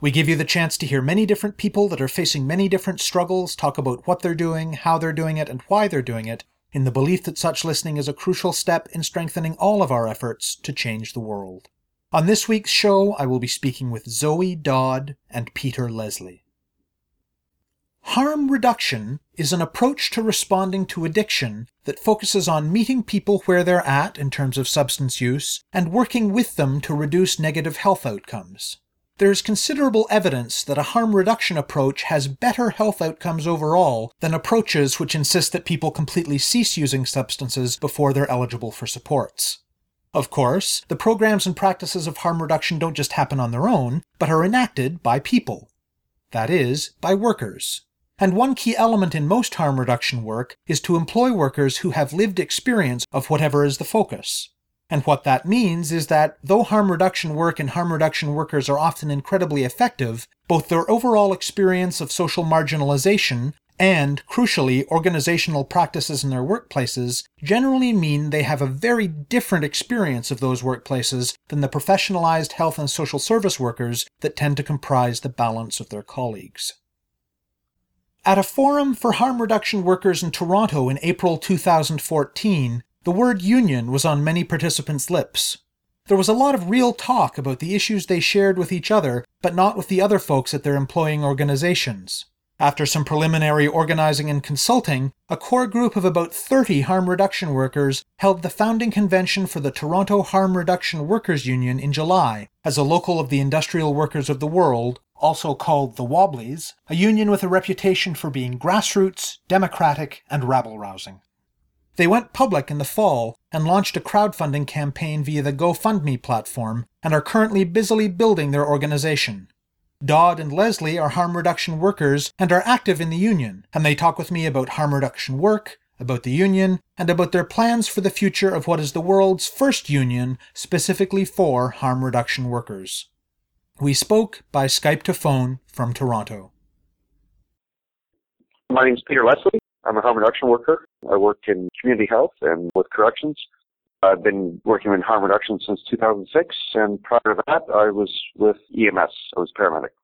We give you the chance to hear many different people that are facing many different struggles talk about what they're doing, how they're doing it, and why they're doing it, in the belief that such listening is a crucial step in strengthening all of our efforts to change the world. On this week's show, I will be speaking with Zoe Dodd and Peter Leslie. Harm reduction is an approach to responding to addiction that focuses on meeting people where they're at in terms of substance use and working with them to reduce negative health outcomes. There is considerable evidence that a harm reduction approach has better health outcomes overall than approaches which insist that people completely cease using substances before they're eligible for supports. Of course, the programs and practices of harm reduction don't just happen on their own, but are enacted by people. That is, by workers. And one key element in most harm reduction work is to employ workers who have lived experience of whatever is the focus. And what that means is that though harm reduction work and harm reduction workers are often incredibly effective, both their overall experience of social marginalization and, crucially, organizational practices in their workplaces generally mean they have a very different experience of those workplaces than the professionalized health and social service workers that tend to comprise the balance of their colleagues. At a forum for harm reduction workers in Toronto in April 2014, the word union was on many participants' lips. There was a lot of real talk about the issues they shared with each other, but not with the other folks at their employing organizations. After some preliminary organizing and consulting, a core group of about 30 harm reduction workers held the founding convention for the Toronto Harm Reduction Workers Union in July, as a local of the Industrial Workers of the World, also called the Wobblies, a union with a reputation for being grassroots, democratic, and rabble rousing. They went public in the fall and launched a crowdfunding campaign via the GoFundMe platform and are currently busily building their organization. Dodd and Leslie are harm reduction workers and are active in the union, and they talk with me about harm reduction work, about the union, and about their plans for the future of what is the world's first union specifically for harm reduction workers. We spoke by Skype to phone from Toronto. My name is Peter Leslie. I'm a harm reduction worker. I work in community health and with corrections. I've been working in harm reduction since 2006, and prior to that, I was with EMS. I was paramedic.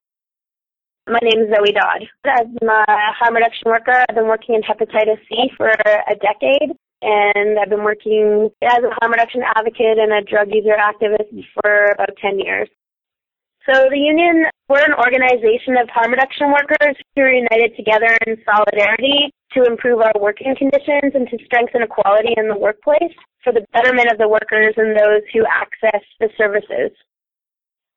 My name is Zoe Dodd. I'm a harm reduction worker. I've been working in hepatitis C for a decade, and I've been working as a harm reduction advocate and a drug user activist for about 10 years. So the union, we're an organization of harm reduction workers who are united together in solidarity to improve our working conditions and to strengthen equality in the workplace for the betterment of the workers and those who access the services.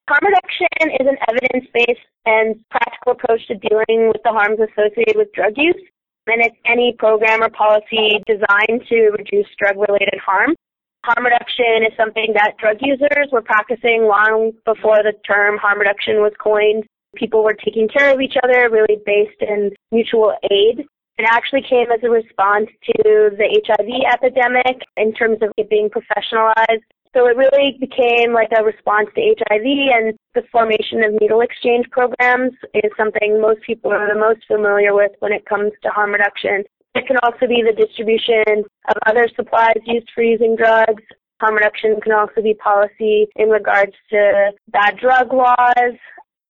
Harm reduction is an evidence-based and practical approach to dealing with the harms associated with drug use, and it's any program or policy designed to reduce drug-related harm. Harm reduction is something that drug users were practicing long before the term harm reduction was coined. People were taking care of each other, really based in mutual aid. It actually came as a response to the HIV epidemic in terms of it being professionalized. So it really became like a response to HIV and the formation of needle exchange programs is something most people are the most familiar with when it comes to harm reduction. It can also be the distribution of other supplies used for using drugs. Harm reduction can also be policy in regards to bad drug laws.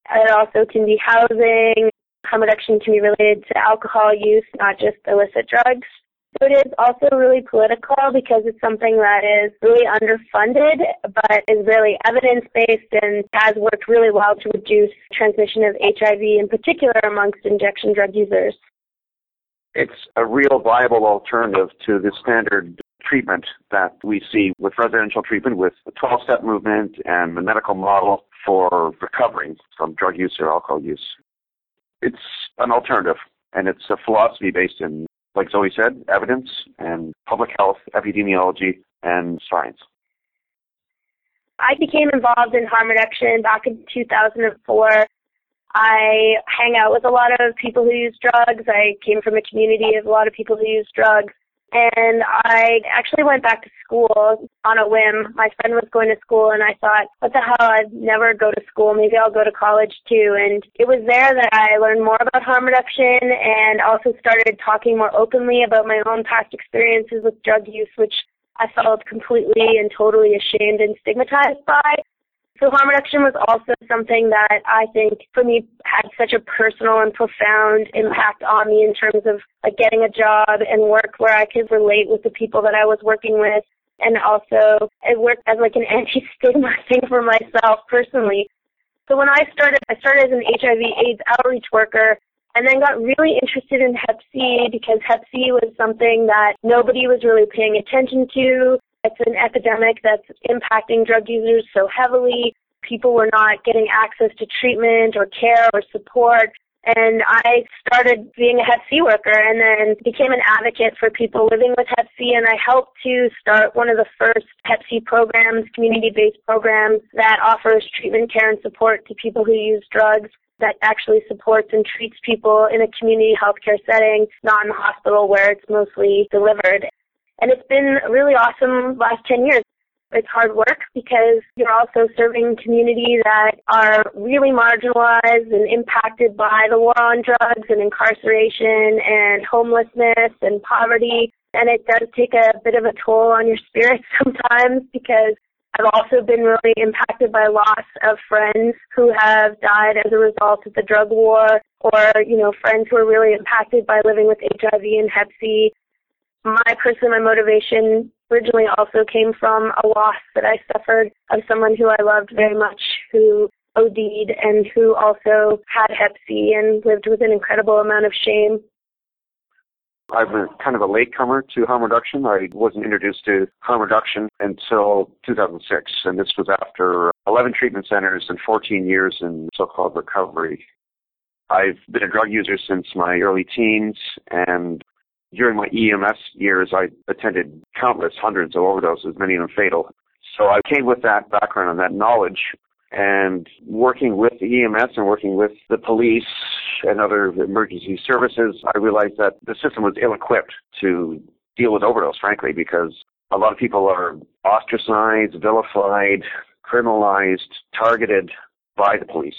It also can be housing. Harm reduction can be related to alcohol use, not just illicit drugs. So it is also really political because it's something that is really underfunded, but is really evidence-based and has worked really well to reduce transmission of HIV in particular amongst injection drug users. It's a real viable alternative to the standard treatment that we see with residential treatment with the 12-step movement and the medical model for recovering from drug use or alcohol use. It's an alternative, and it's a philosophy based in, like Zoe said, evidence and public health, epidemiology, and science. I became involved in harm reduction back in 2004 I hang out with a lot of people who use drugs. I came from a community of a lot of people who use drugs. And I actually went back to school on a whim. My friend was going to school and I thought, what the hell, I'd never go to school. Maybe I'll go to college too. And it was there that I learned more about harm reduction and also started talking more openly about my own past experiences with drug use, which I felt completely and totally ashamed and stigmatized by. So harm reduction was also something that I think for me had such a personal and profound impact on me in terms of like getting a job and work where I could relate with the people that I was working with. And also it worked as like an anti-stigma thing for myself personally. So when I started, I started as an HIV AIDS outreach worker and then got really interested in Hep C because Hep C was something that nobody was really paying attention to. It's an epidemic that's impacting drug users so heavily. People were not getting access to treatment or care or support. And I started being a Hep C worker and then became an advocate for people living with Hep C. And I helped to start one of the first Hep C programs, community-based programs that offers treatment care and support to people who use drugs that actually supports and treats people in a community healthcare setting, not in the hospital where it's mostly delivered. And it's been really awesome last 10 years. It's hard work because you're also serving communities that are really marginalized and impacted by the war on drugs and incarceration and homelessness and poverty. And it does take a bit of a toll on your spirit sometimes because I've also been really impacted by loss of friends who have died as a result of the drug war or, you know, friends who are really impacted by living with HIV and Hep C my person, my motivation originally also came from a loss that I suffered of someone who I loved very much who OD'd and who also had Hep C and lived with an incredible amount of shame. I'm kind of a latecomer to harm reduction. I wasn't introduced to harm reduction until 2006, and this was after 11 treatment centers and 14 years in so-called recovery. I've been a drug user since my early teens, and during my EMS years, I attended countless hundreds of overdoses, many of them fatal. So I came with that background and that knowledge and working with EMS and working with the police and other emergency services, I realized that the system was ill-equipped to deal with overdose, frankly, because a lot of people are ostracized, vilified, criminalized, targeted by the police.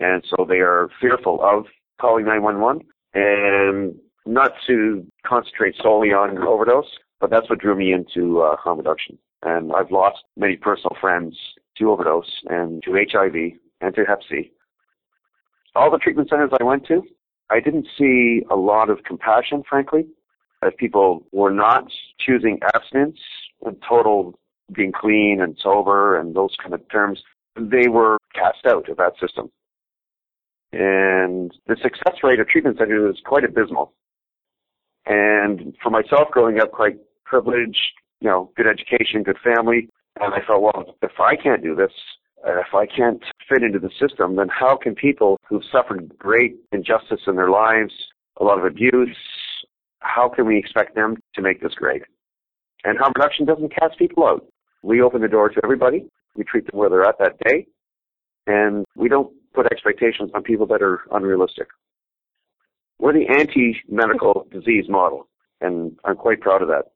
And so they are fearful of calling 911 and not to concentrate solely on overdose, but that's what drew me into uh, harm reduction. And I've lost many personal friends to overdose and to HIV and to Hep C. All the treatment centers I went to, I didn't see a lot of compassion, frankly, as people were not choosing abstinence and total being clean and sober and those kind of terms. They were cast out of that system. And the success rate of treatment centers is quite abysmal. And for myself, growing up quite privileged, you know, good education, good family, and I thought, well, if I can't do this, if I can't fit into the system, then how can people who've suffered great injustice in their lives, a lot of abuse, how can we expect them to make this great? And harm reduction doesn't cast people out. We open the door to everybody. We treat them where they're at that day. And we don't put expectations on people that are unrealistic. We're the anti-medical disease model, and I'm quite proud of that.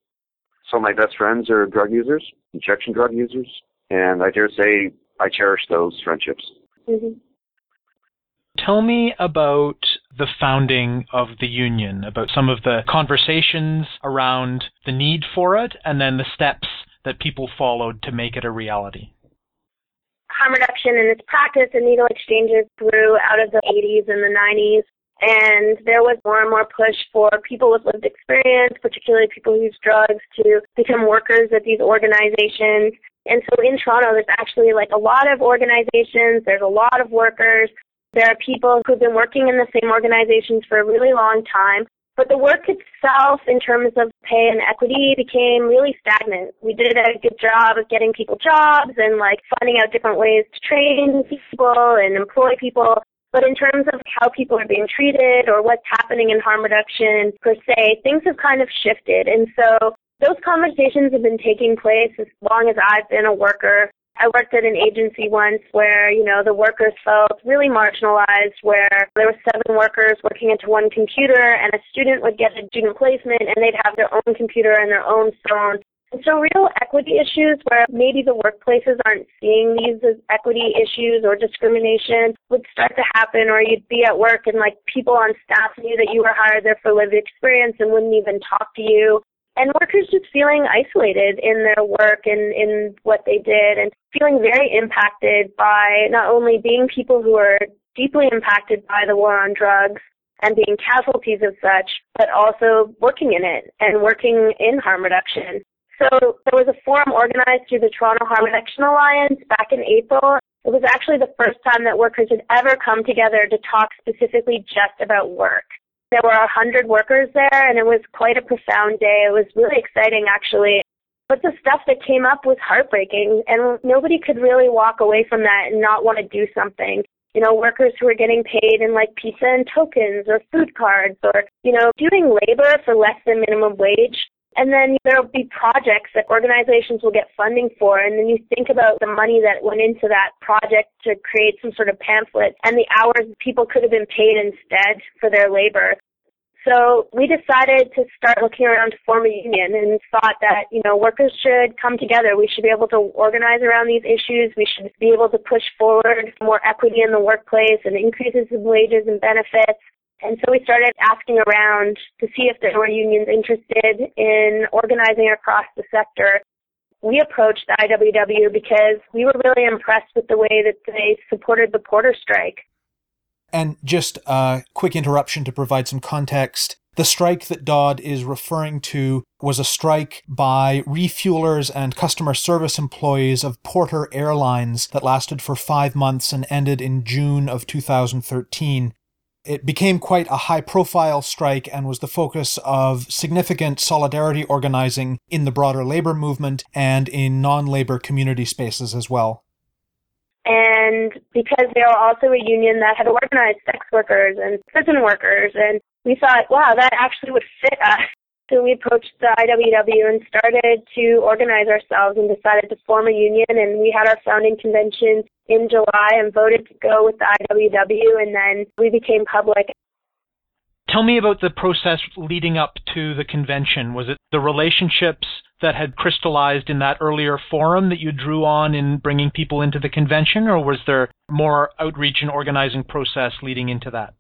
Some of my best friends are drug users, injection drug users, and I dare say I cherish those friendships. Mm-hmm. Tell me about the founding of the union, about some of the conversations around the need for it, and then the steps that people followed to make it a reality. Harm reduction and its practice and needle exchanges grew out of the 80s and the 90s and there was more and more push for people with lived experience, particularly people who use drugs, to become workers at these organizations. And so in Toronto, there's actually like a lot of organizations, there's a lot of workers. There are people who've been working in the same organizations for a really long time. But the work itself, in terms of pay and equity, became really stagnant. We did a good job of getting people jobs and like finding out different ways to train people and employ people. But in terms of how people are being treated or what's happening in harm reduction per se, things have kind of shifted. And so those conversations have been taking place as long as I've been a worker. I worked at an agency once where, you know, the workers felt really marginalized, where there were seven workers working into one computer and a student would get a student placement and they'd have their own computer and their own phone. So real equity issues where maybe the workplaces aren't seeing these as equity issues or discrimination would start to happen or you'd be at work and like people on staff knew that you were hired there for lived experience and wouldn't even talk to you and workers just feeling isolated in their work and in what they did and feeling very impacted by not only being people who are deeply impacted by the war on drugs and being casualties of such, but also working in it and working in harm reduction. So there was a forum organized through the Toronto Harm Reduction Alliance back in April. It was actually the first time that workers had ever come together to talk specifically just about work. There were a hundred workers there and it was quite a profound day. It was really exciting actually. But the stuff that came up was heartbreaking and nobody could really walk away from that and not want to do something. You know, workers who are getting paid in like pizza and tokens or food cards or, you know, doing labor for less than minimum wage. And then there'll be projects that organizations will get funding for, and then you think about the money that went into that project to create some sort of pamphlet and the hours people could have been paid instead for their labor. So we decided to start looking around to form a union and thought that, you know, workers should come together. We should be able to organize around these issues. We should be able to push forward more equity in the workplace and increases in wages and benefits. And so we started asking around to see if there were unions interested in organizing across the sector. We approached the IWW because we were really impressed with the way that they supported the porter strike. And just a quick interruption to provide some context. The strike that Dodd is referring to was a strike by refuelers and customer service employees of Porter Airlines that lasted for five months and ended in June of 2013. It became quite a high profile strike and was the focus of significant solidarity organizing in the broader labor movement and in non labor community spaces as well. And because they were also a union that had organized sex workers and prison workers, and we thought, wow, that actually would fit us. So we approached the IWW and started to organize ourselves and decided to form a union. And we had our founding convention in July and voted to go with the IWW, and then we became public. Tell me about the process leading up to the convention. Was it the relationships that had crystallized in that earlier forum that you drew on in bringing people into the convention, or was there more outreach and organizing process leading into that?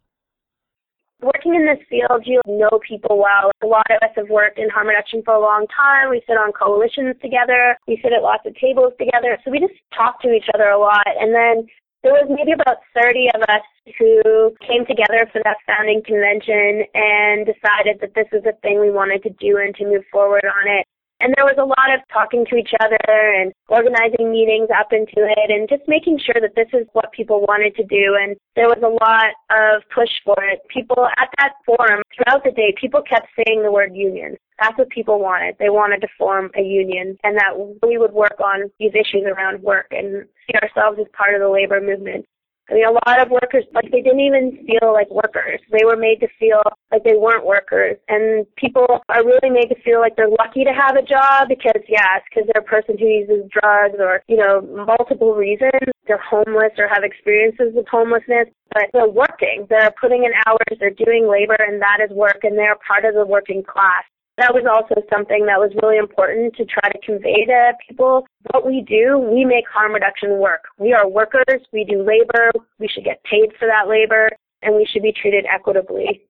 Working in this field, you know people well. A lot of us have worked in harm reduction for a long time. We sit on coalitions together. We sit at lots of tables together. So we just talk to each other a lot. And then there was maybe about 30 of us who came together for that founding convention and decided that this was a thing we wanted to do and to move forward on it. And there was a lot of talking to each other and organizing meetings up into it and just making sure that this is what people wanted to do. And there was a lot of push for it. People at that forum throughout the day, people kept saying the word union. That's what people wanted. They wanted to form a union and that we would work on these issues around work and see ourselves as part of the labor movement. I mean, a lot of workers, like, they didn't even feel like workers. They were made to feel like they weren't workers. And people are really made to feel like they're lucky to have a job because, yes, because they're a person who uses drugs or, you know, multiple reasons. They're homeless or have experiences with homelessness, but they're working. They're putting in hours. They're doing labor, and that is work, and they're part of the working class that was also something that was really important to try to convey to people. What we do, we make harm reduction work. We are workers, we do labor, we should get paid for that labor, and we should be treated equitably.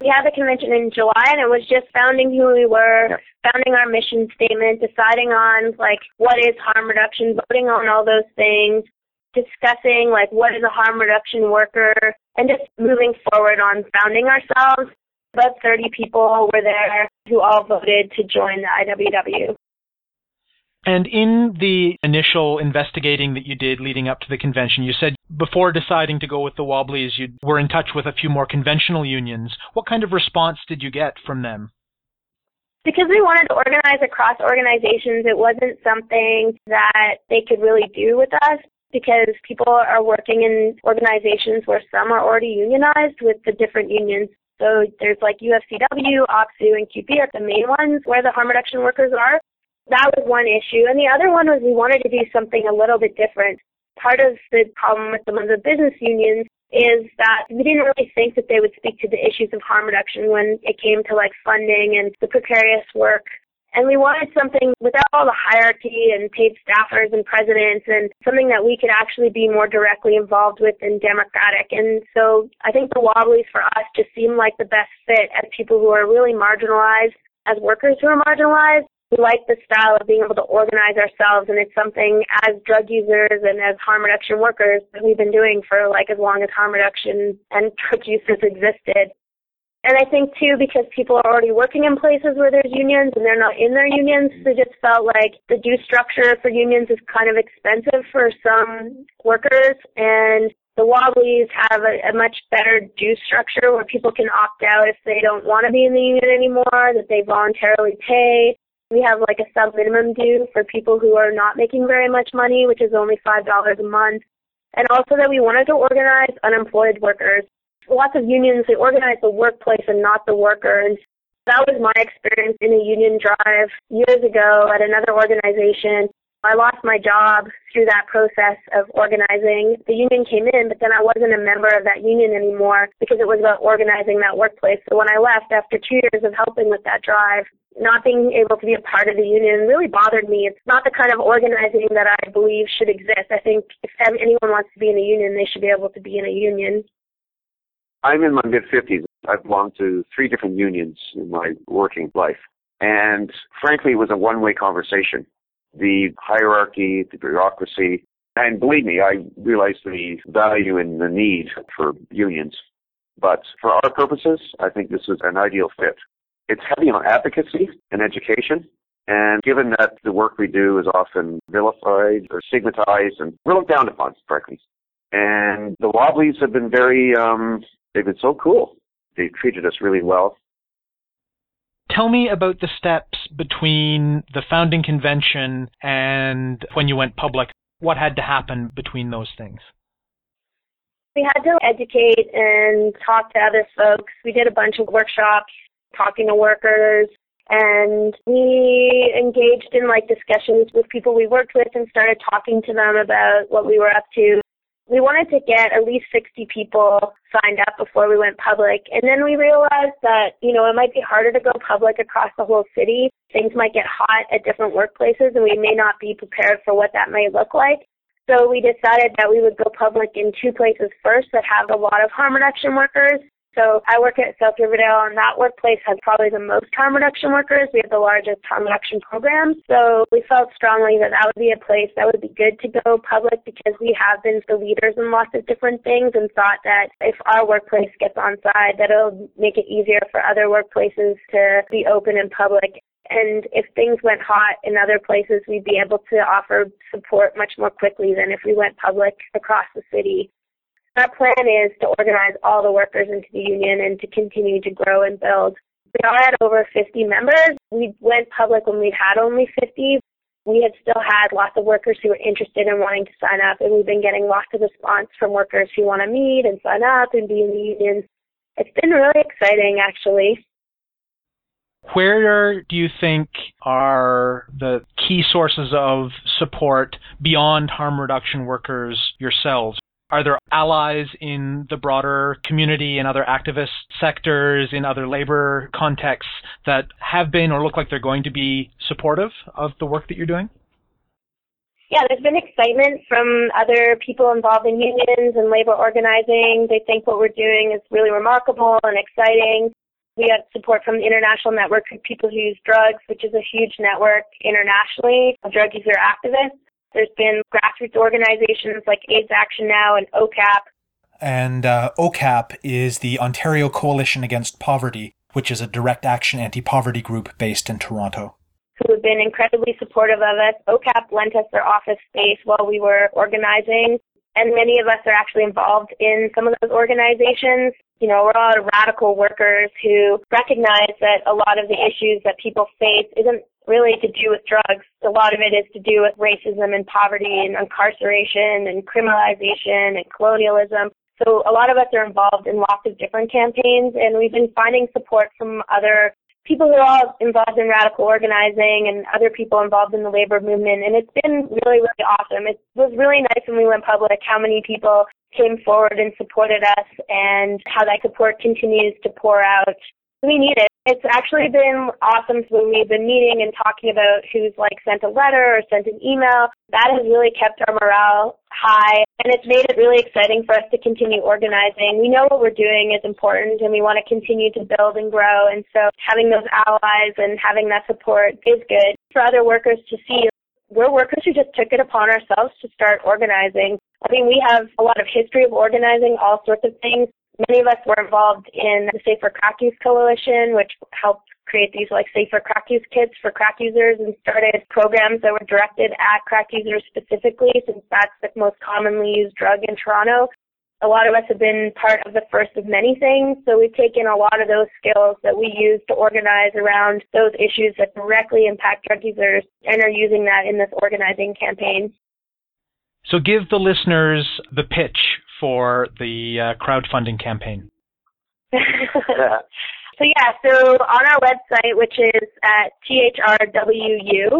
We had the convention in July and it was just founding who we were, founding our mission statement, deciding on like what is harm reduction, voting on all those things, discussing like what is a harm reduction worker, and just moving forward on founding ourselves about 30 people were there who all voted to join the IWW. And in the initial investigating that you did leading up to the convention, you said before deciding to go with the Wobblies, you were in touch with a few more conventional unions. What kind of response did you get from them? Because we wanted to organize across organizations, it wasn't something that they could really do with us because people are working in organizations where some are already unionized with the different unions so there's like UFCW, OPSEU, and CUPE are the main ones where the harm reduction workers are. That was one issue. And the other one was we wanted to do something a little bit different. Part of the problem with some of the business unions is that we didn't really think that they would speak to the issues of harm reduction when it came to like funding and the precarious work. And we wanted something without all the hierarchy and paid staffers and presidents and something that we could actually be more directly involved with and democratic. And so I think the Wobblies for us just seemed like the best fit as people who are really marginalized, as workers who are marginalized, we like the style of being able to organize ourselves and it's something as drug users and as harm reduction workers that we've been doing for like as long as harm reduction and drug use has existed. And I think too because people are already working in places where there's unions and they're not in their unions, they just felt like the due structure for unions is kind of expensive for some workers and the Wobblies have a, a much better due structure where people can opt out if they don't want to be in the union anymore, that they voluntarily pay, we have like a sub minimum due for people who are not making very much money, which is only $5 a month. And also that we wanted to organize unemployed workers. Lots of unions, they organize the workplace and not the workers. That was my experience in a union drive years ago at another organization. I lost my job through that process of organizing. The union came in, but then I wasn't a member of that union anymore because it was about organizing that workplace. So when I left after two years of helping with that drive, not being able to be a part of the union really bothered me. It's not the kind of organizing that I believe should exist. I think if anyone wants to be in a union, they should be able to be in a union. I'm in my mid 50s. I've belonged to three different unions in my working life. And frankly, it was a one way conversation. The hierarchy, the bureaucracy, and believe me, I realize the value and the need for unions. But for our purposes, I think this is an ideal fit. It's heavy on advocacy and education. And given that the work we do is often vilified or stigmatized and we're looked down upon, frankly. And the Wobblies have been very, um, they've been so cool. They've treated us really well. Tell me about the steps between the founding convention and when you went public. What had to happen between those things? We had to educate and talk to other folks. We did a bunch of workshops talking to workers and we engaged in like discussions with people we worked with and started talking to them about what we were up to. We wanted to get at least 60 people signed up before we went public. And then we realized that, you know, it might be harder to go public across the whole city. Things might get hot at different workplaces and we may not be prepared for what that may look like. So we decided that we would go public in two places first that have a lot of harm reduction workers so I work at South Riverdale, and that workplace has probably the most harm reduction workers. We have the largest harm reduction program. So we felt strongly that that would be a place that would be good to go public because we have been the leaders in lots of different things and thought that if our workplace gets on side, that it'll make it easier for other workplaces to be open and public. And if things went hot in other places, we'd be able to offer support much more quickly than if we went public across the city. Our plan is to organize all the workers into the union and to continue to grow and build. We are at over 50 members. We went public when we had only 50. We had still had lots of workers who were interested in wanting to sign up, and we've been getting lots of response from workers who want to meet and sign up and be in the union. It's been really exciting, actually. Where do you think are the key sources of support beyond harm reduction workers yourselves? Are there allies in the broader community and other activist sectors in other labor contexts that have been or look like they're going to be supportive of the work that you're doing? Yeah, there's been excitement from other people involved in unions and labor organizing. They think what we're doing is really remarkable and exciting. We have support from the International Network of People Who Use Drugs, which is a huge network internationally of drug user activists. There's been grassroots organizations like AIDS Action Now and OCAP. And uh, OCAP is the Ontario Coalition Against Poverty, which is a direct action anti poverty group based in Toronto. Who have been incredibly supportive of us. OCAP lent us their office space while we were organizing, and many of us are actually involved in some of those organizations. You know, we're all radical workers who recognize that a lot of the issues that people face isn't really to do with drugs. A lot of it is to do with racism and poverty and incarceration and criminalization and colonialism. So a lot of us are involved in lots of different campaigns and we've been finding support from other people who are all involved in radical organizing and other people involved in the labor movement. And it's been really, really awesome. It was really nice when we went public how many people came forward and supported us and how that support continues to pour out. We need it. It's actually been awesome when we've been meeting and talking about who's like sent a letter or sent an email. That has really kept our morale high and it's made it really exciting for us to continue organizing. We know what we're doing is important and we want to continue to build and grow and so having those allies and having that support is good for other workers to see. We're workers who just took it upon ourselves to start organizing. I mean, we have a lot of history of organizing all sorts of things. Many of us were involved in the Safer Crack Use Coalition, which helped create these like safer crack use kits for crack users and started programs that were directed at crack users specifically since that's the most commonly used drug in Toronto. A lot of us have been part of the first of many things, so we've taken a lot of those skills that we use to organize around those issues that directly impact drug users and are using that in this organizing campaign. So give the listeners the pitch for the uh, crowdfunding campaign? so yeah, so on our website, which is at thrwu.org,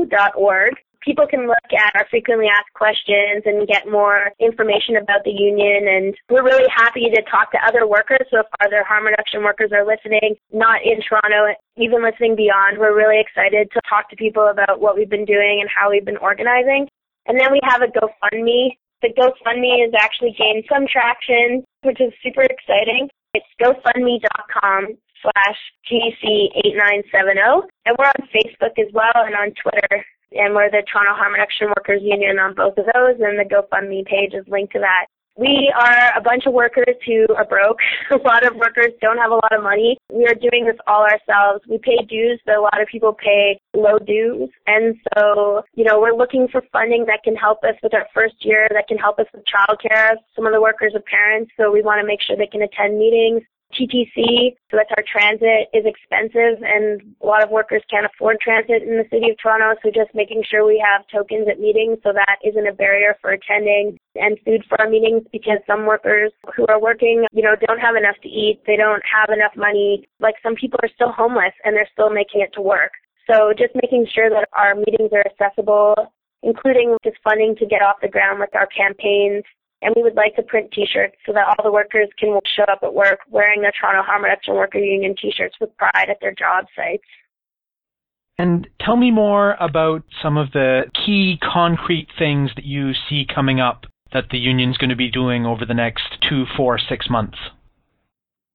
people can look at our frequently asked questions and get more information about the union. And we're really happy to talk to other workers. So if other harm reduction workers are listening, not in Toronto, even listening beyond, we're really excited to talk to people about what we've been doing and how we've been organizing. And then we have a GoFundMe the GoFundMe has actually gained some traction, which is super exciting. It's GoFundMe.com slash GC8970. And we're on Facebook as well and on Twitter. And we're the Toronto Harm Reduction Workers Union on both of those. And the GoFundMe page is linked to that. We are a bunch of workers who are broke. a lot of workers don't have a lot of money. We are doing this all ourselves. We pay dues, but a lot of people pay low dues. And so, you know, we're looking for funding that can help us with our first year, that can help us with childcare. Some of the workers are parents, so we want to make sure they can attend meetings. TTC, so that's our transit, is expensive and a lot of workers can't afford transit in the city of Toronto, so just making sure we have tokens at meetings so that isn't a barrier for attending and food for our meetings because some workers who are working, you know, don't have enough to eat, they don't have enough money. Like some people are still homeless and they're still making it to work. So just making sure that our meetings are accessible including just funding to get off the ground with our campaigns and we would like to print T-shirts so that all the workers can show up at work wearing their Toronto Harm Reduction Worker Union T-shirts with pride at their job sites. And tell me more about some of the key concrete things that you see coming up that the union's going to be doing over the next two, four, six months.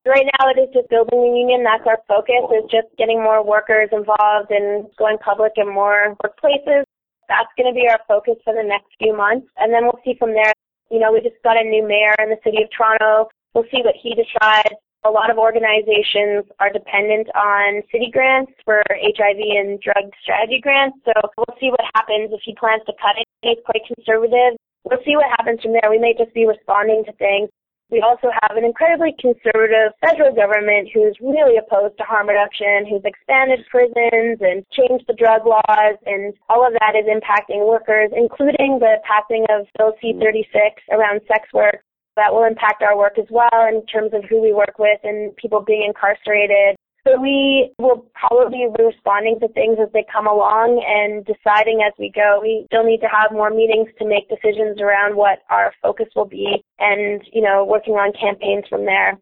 Right now, it is just building the union. That's our focus. Is just getting more workers involved and going public in more workplaces. That's going to be our focus for the next few months, and then we'll see from there. You know, we just got a new mayor in the city of Toronto. We'll see what he decides. A lot of organizations are dependent on city grants for HIV and drug strategy grants. So we'll see what happens if he plans to cut it. He's quite conservative. We'll see what happens from there. We may just be responding to things. We also have an incredibly conservative federal government who's really opposed to harm reduction, who's expanded prisons and changed the drug laws, and all of that is impacting workers, including the passing of Bill C-36 around sex work. That will impact our work as well in terms of who we work with and people being incarcerated so we will probably be responding to things as they come along and deciding as we go. We still need to have more meetings to make decisions around what our focus will be and, you know, working on campaigns from there.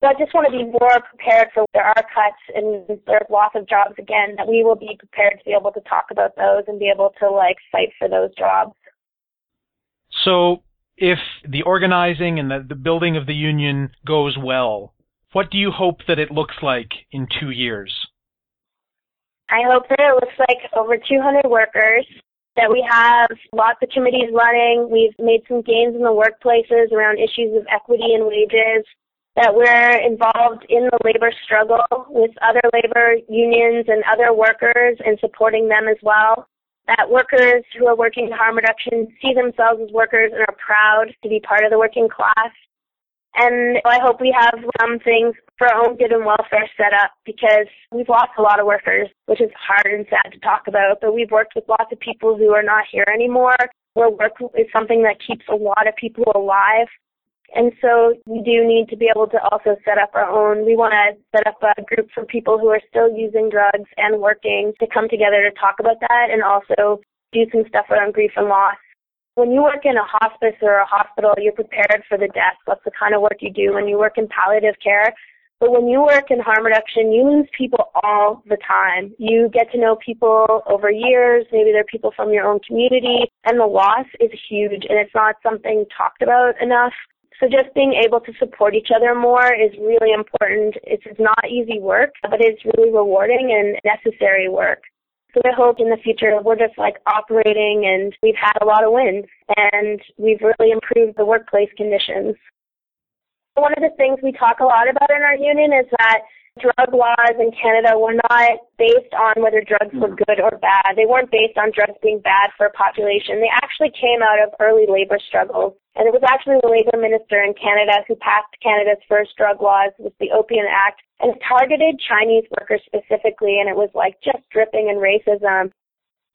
So I just want to be more prepared for there are cuts and there's loss of jobs again, that we will be prepared to be able to talk about those and be able to like fight for those jobs. So if the organizing and the, the building of the union goes well, what do you hope that it looks like in two years? I hope that it looks like over 200 workers, that we have lots of committees running. We've made some gains in the workplaces around issues of equity and wages, that we're involved in the labor struggle with other labor unions and other workers and supporting them as well. That workers who are working in harm reduction see themselves as workers and are proud to be part of the working class and I hope we have some things for our own good and welfare set up because we've lost a lot of workers, which is hard and sad to talk about, but we've worked with lots of people who are not here anymore. Where work is something that keeps a lot of people alive. And so we do need to be able to also set up our own. We want to set up a group for people who are still using drugs and working to come together to talk about that and also do some stuff around grief and loss. When you work in a hospice or a hospital, you're prepared for the death. That's the kind of work you do. When you work in palliative care, but when you work in harm reduction, you lose people all the time. You get to know people over years. Maybe they're people from your own community, and the loss is huge, and it's not something talked about enough. So just being able to support each other more is really important. It's not easy work, but it's really rewarding and necessary work. So I hope in the future we're just like operating and we've had a lot of wins and we've really improved the workplace conditions. One of the things we talk a lot about in our union is that drug laws in Canada were not based on whether drugs were hmm. good or bad. They weren't based on drugs being bad for a population. They actually came out of early labor struggles. And it was actually the labor minister in Canada who passed Canada's first drug laws with the Opium Act and targeted Chinese workers specifically and it was like just dripping in racism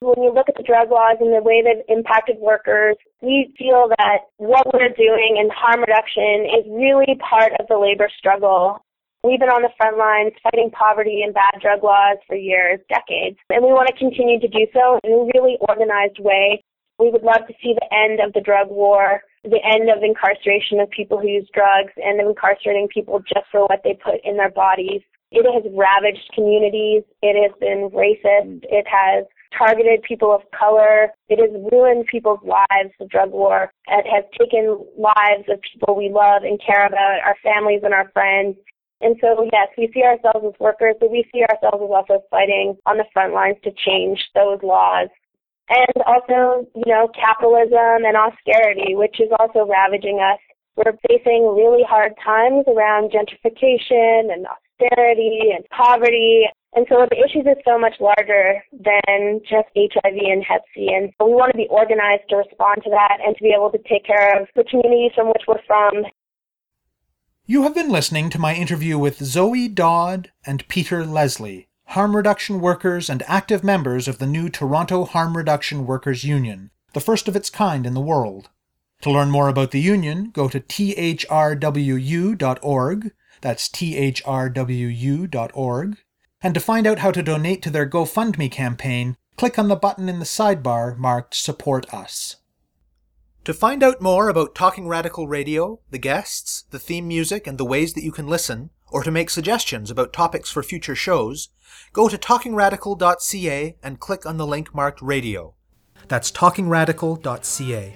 when you look at the drug laws and the way they've impacted workers, we feel that what we're doing in harm reduction is really part of the labor struggle. We've been on the front lines fighting poverty and bad drug laws for years, decades, and we want to continue to do so in a really organized way. We would love to see the end of the drug war, the end of incarceration of people who use drugs, and incarcerating people just for what they put in their bodies. It has ravaged communities. It has been racist. It has targeted people of color. It has ruined people's lives, the drug war. It has taken lives of people we love and care about, our families and our friends. And so, yes, we see ourselves as workers, but we see ourselves as also fighting on the front lines to change those laws. And also, you know, capitalism and austerity, which is also ravaging us. We're facing really hard times around gentrification and austerity and poverty. And so the issues is so much larger than just HIV and Hep C. And we want to be organized to respond to that and to be able to take care of the communities from which we're from. You have been listening to my interview with Zoe Dodd and Peter Leslie, harm reduction workers and active members of the new Toronto Harm Reduction Workers Union, the first of its kind in the world. To learn more about the union, go to thrwu.org, that's thrwu.org, and to find out how to donate to their GoFundMe campaign, click on the button in the sidebar marked Support Us. To find out more about Talking Radical Radio, the guests, the theme music, and the ways that you can listen, or to make suggestions about topics for future shows, go to talkingradical.ca and click on the link marked Radio. That's talkingradical.ca.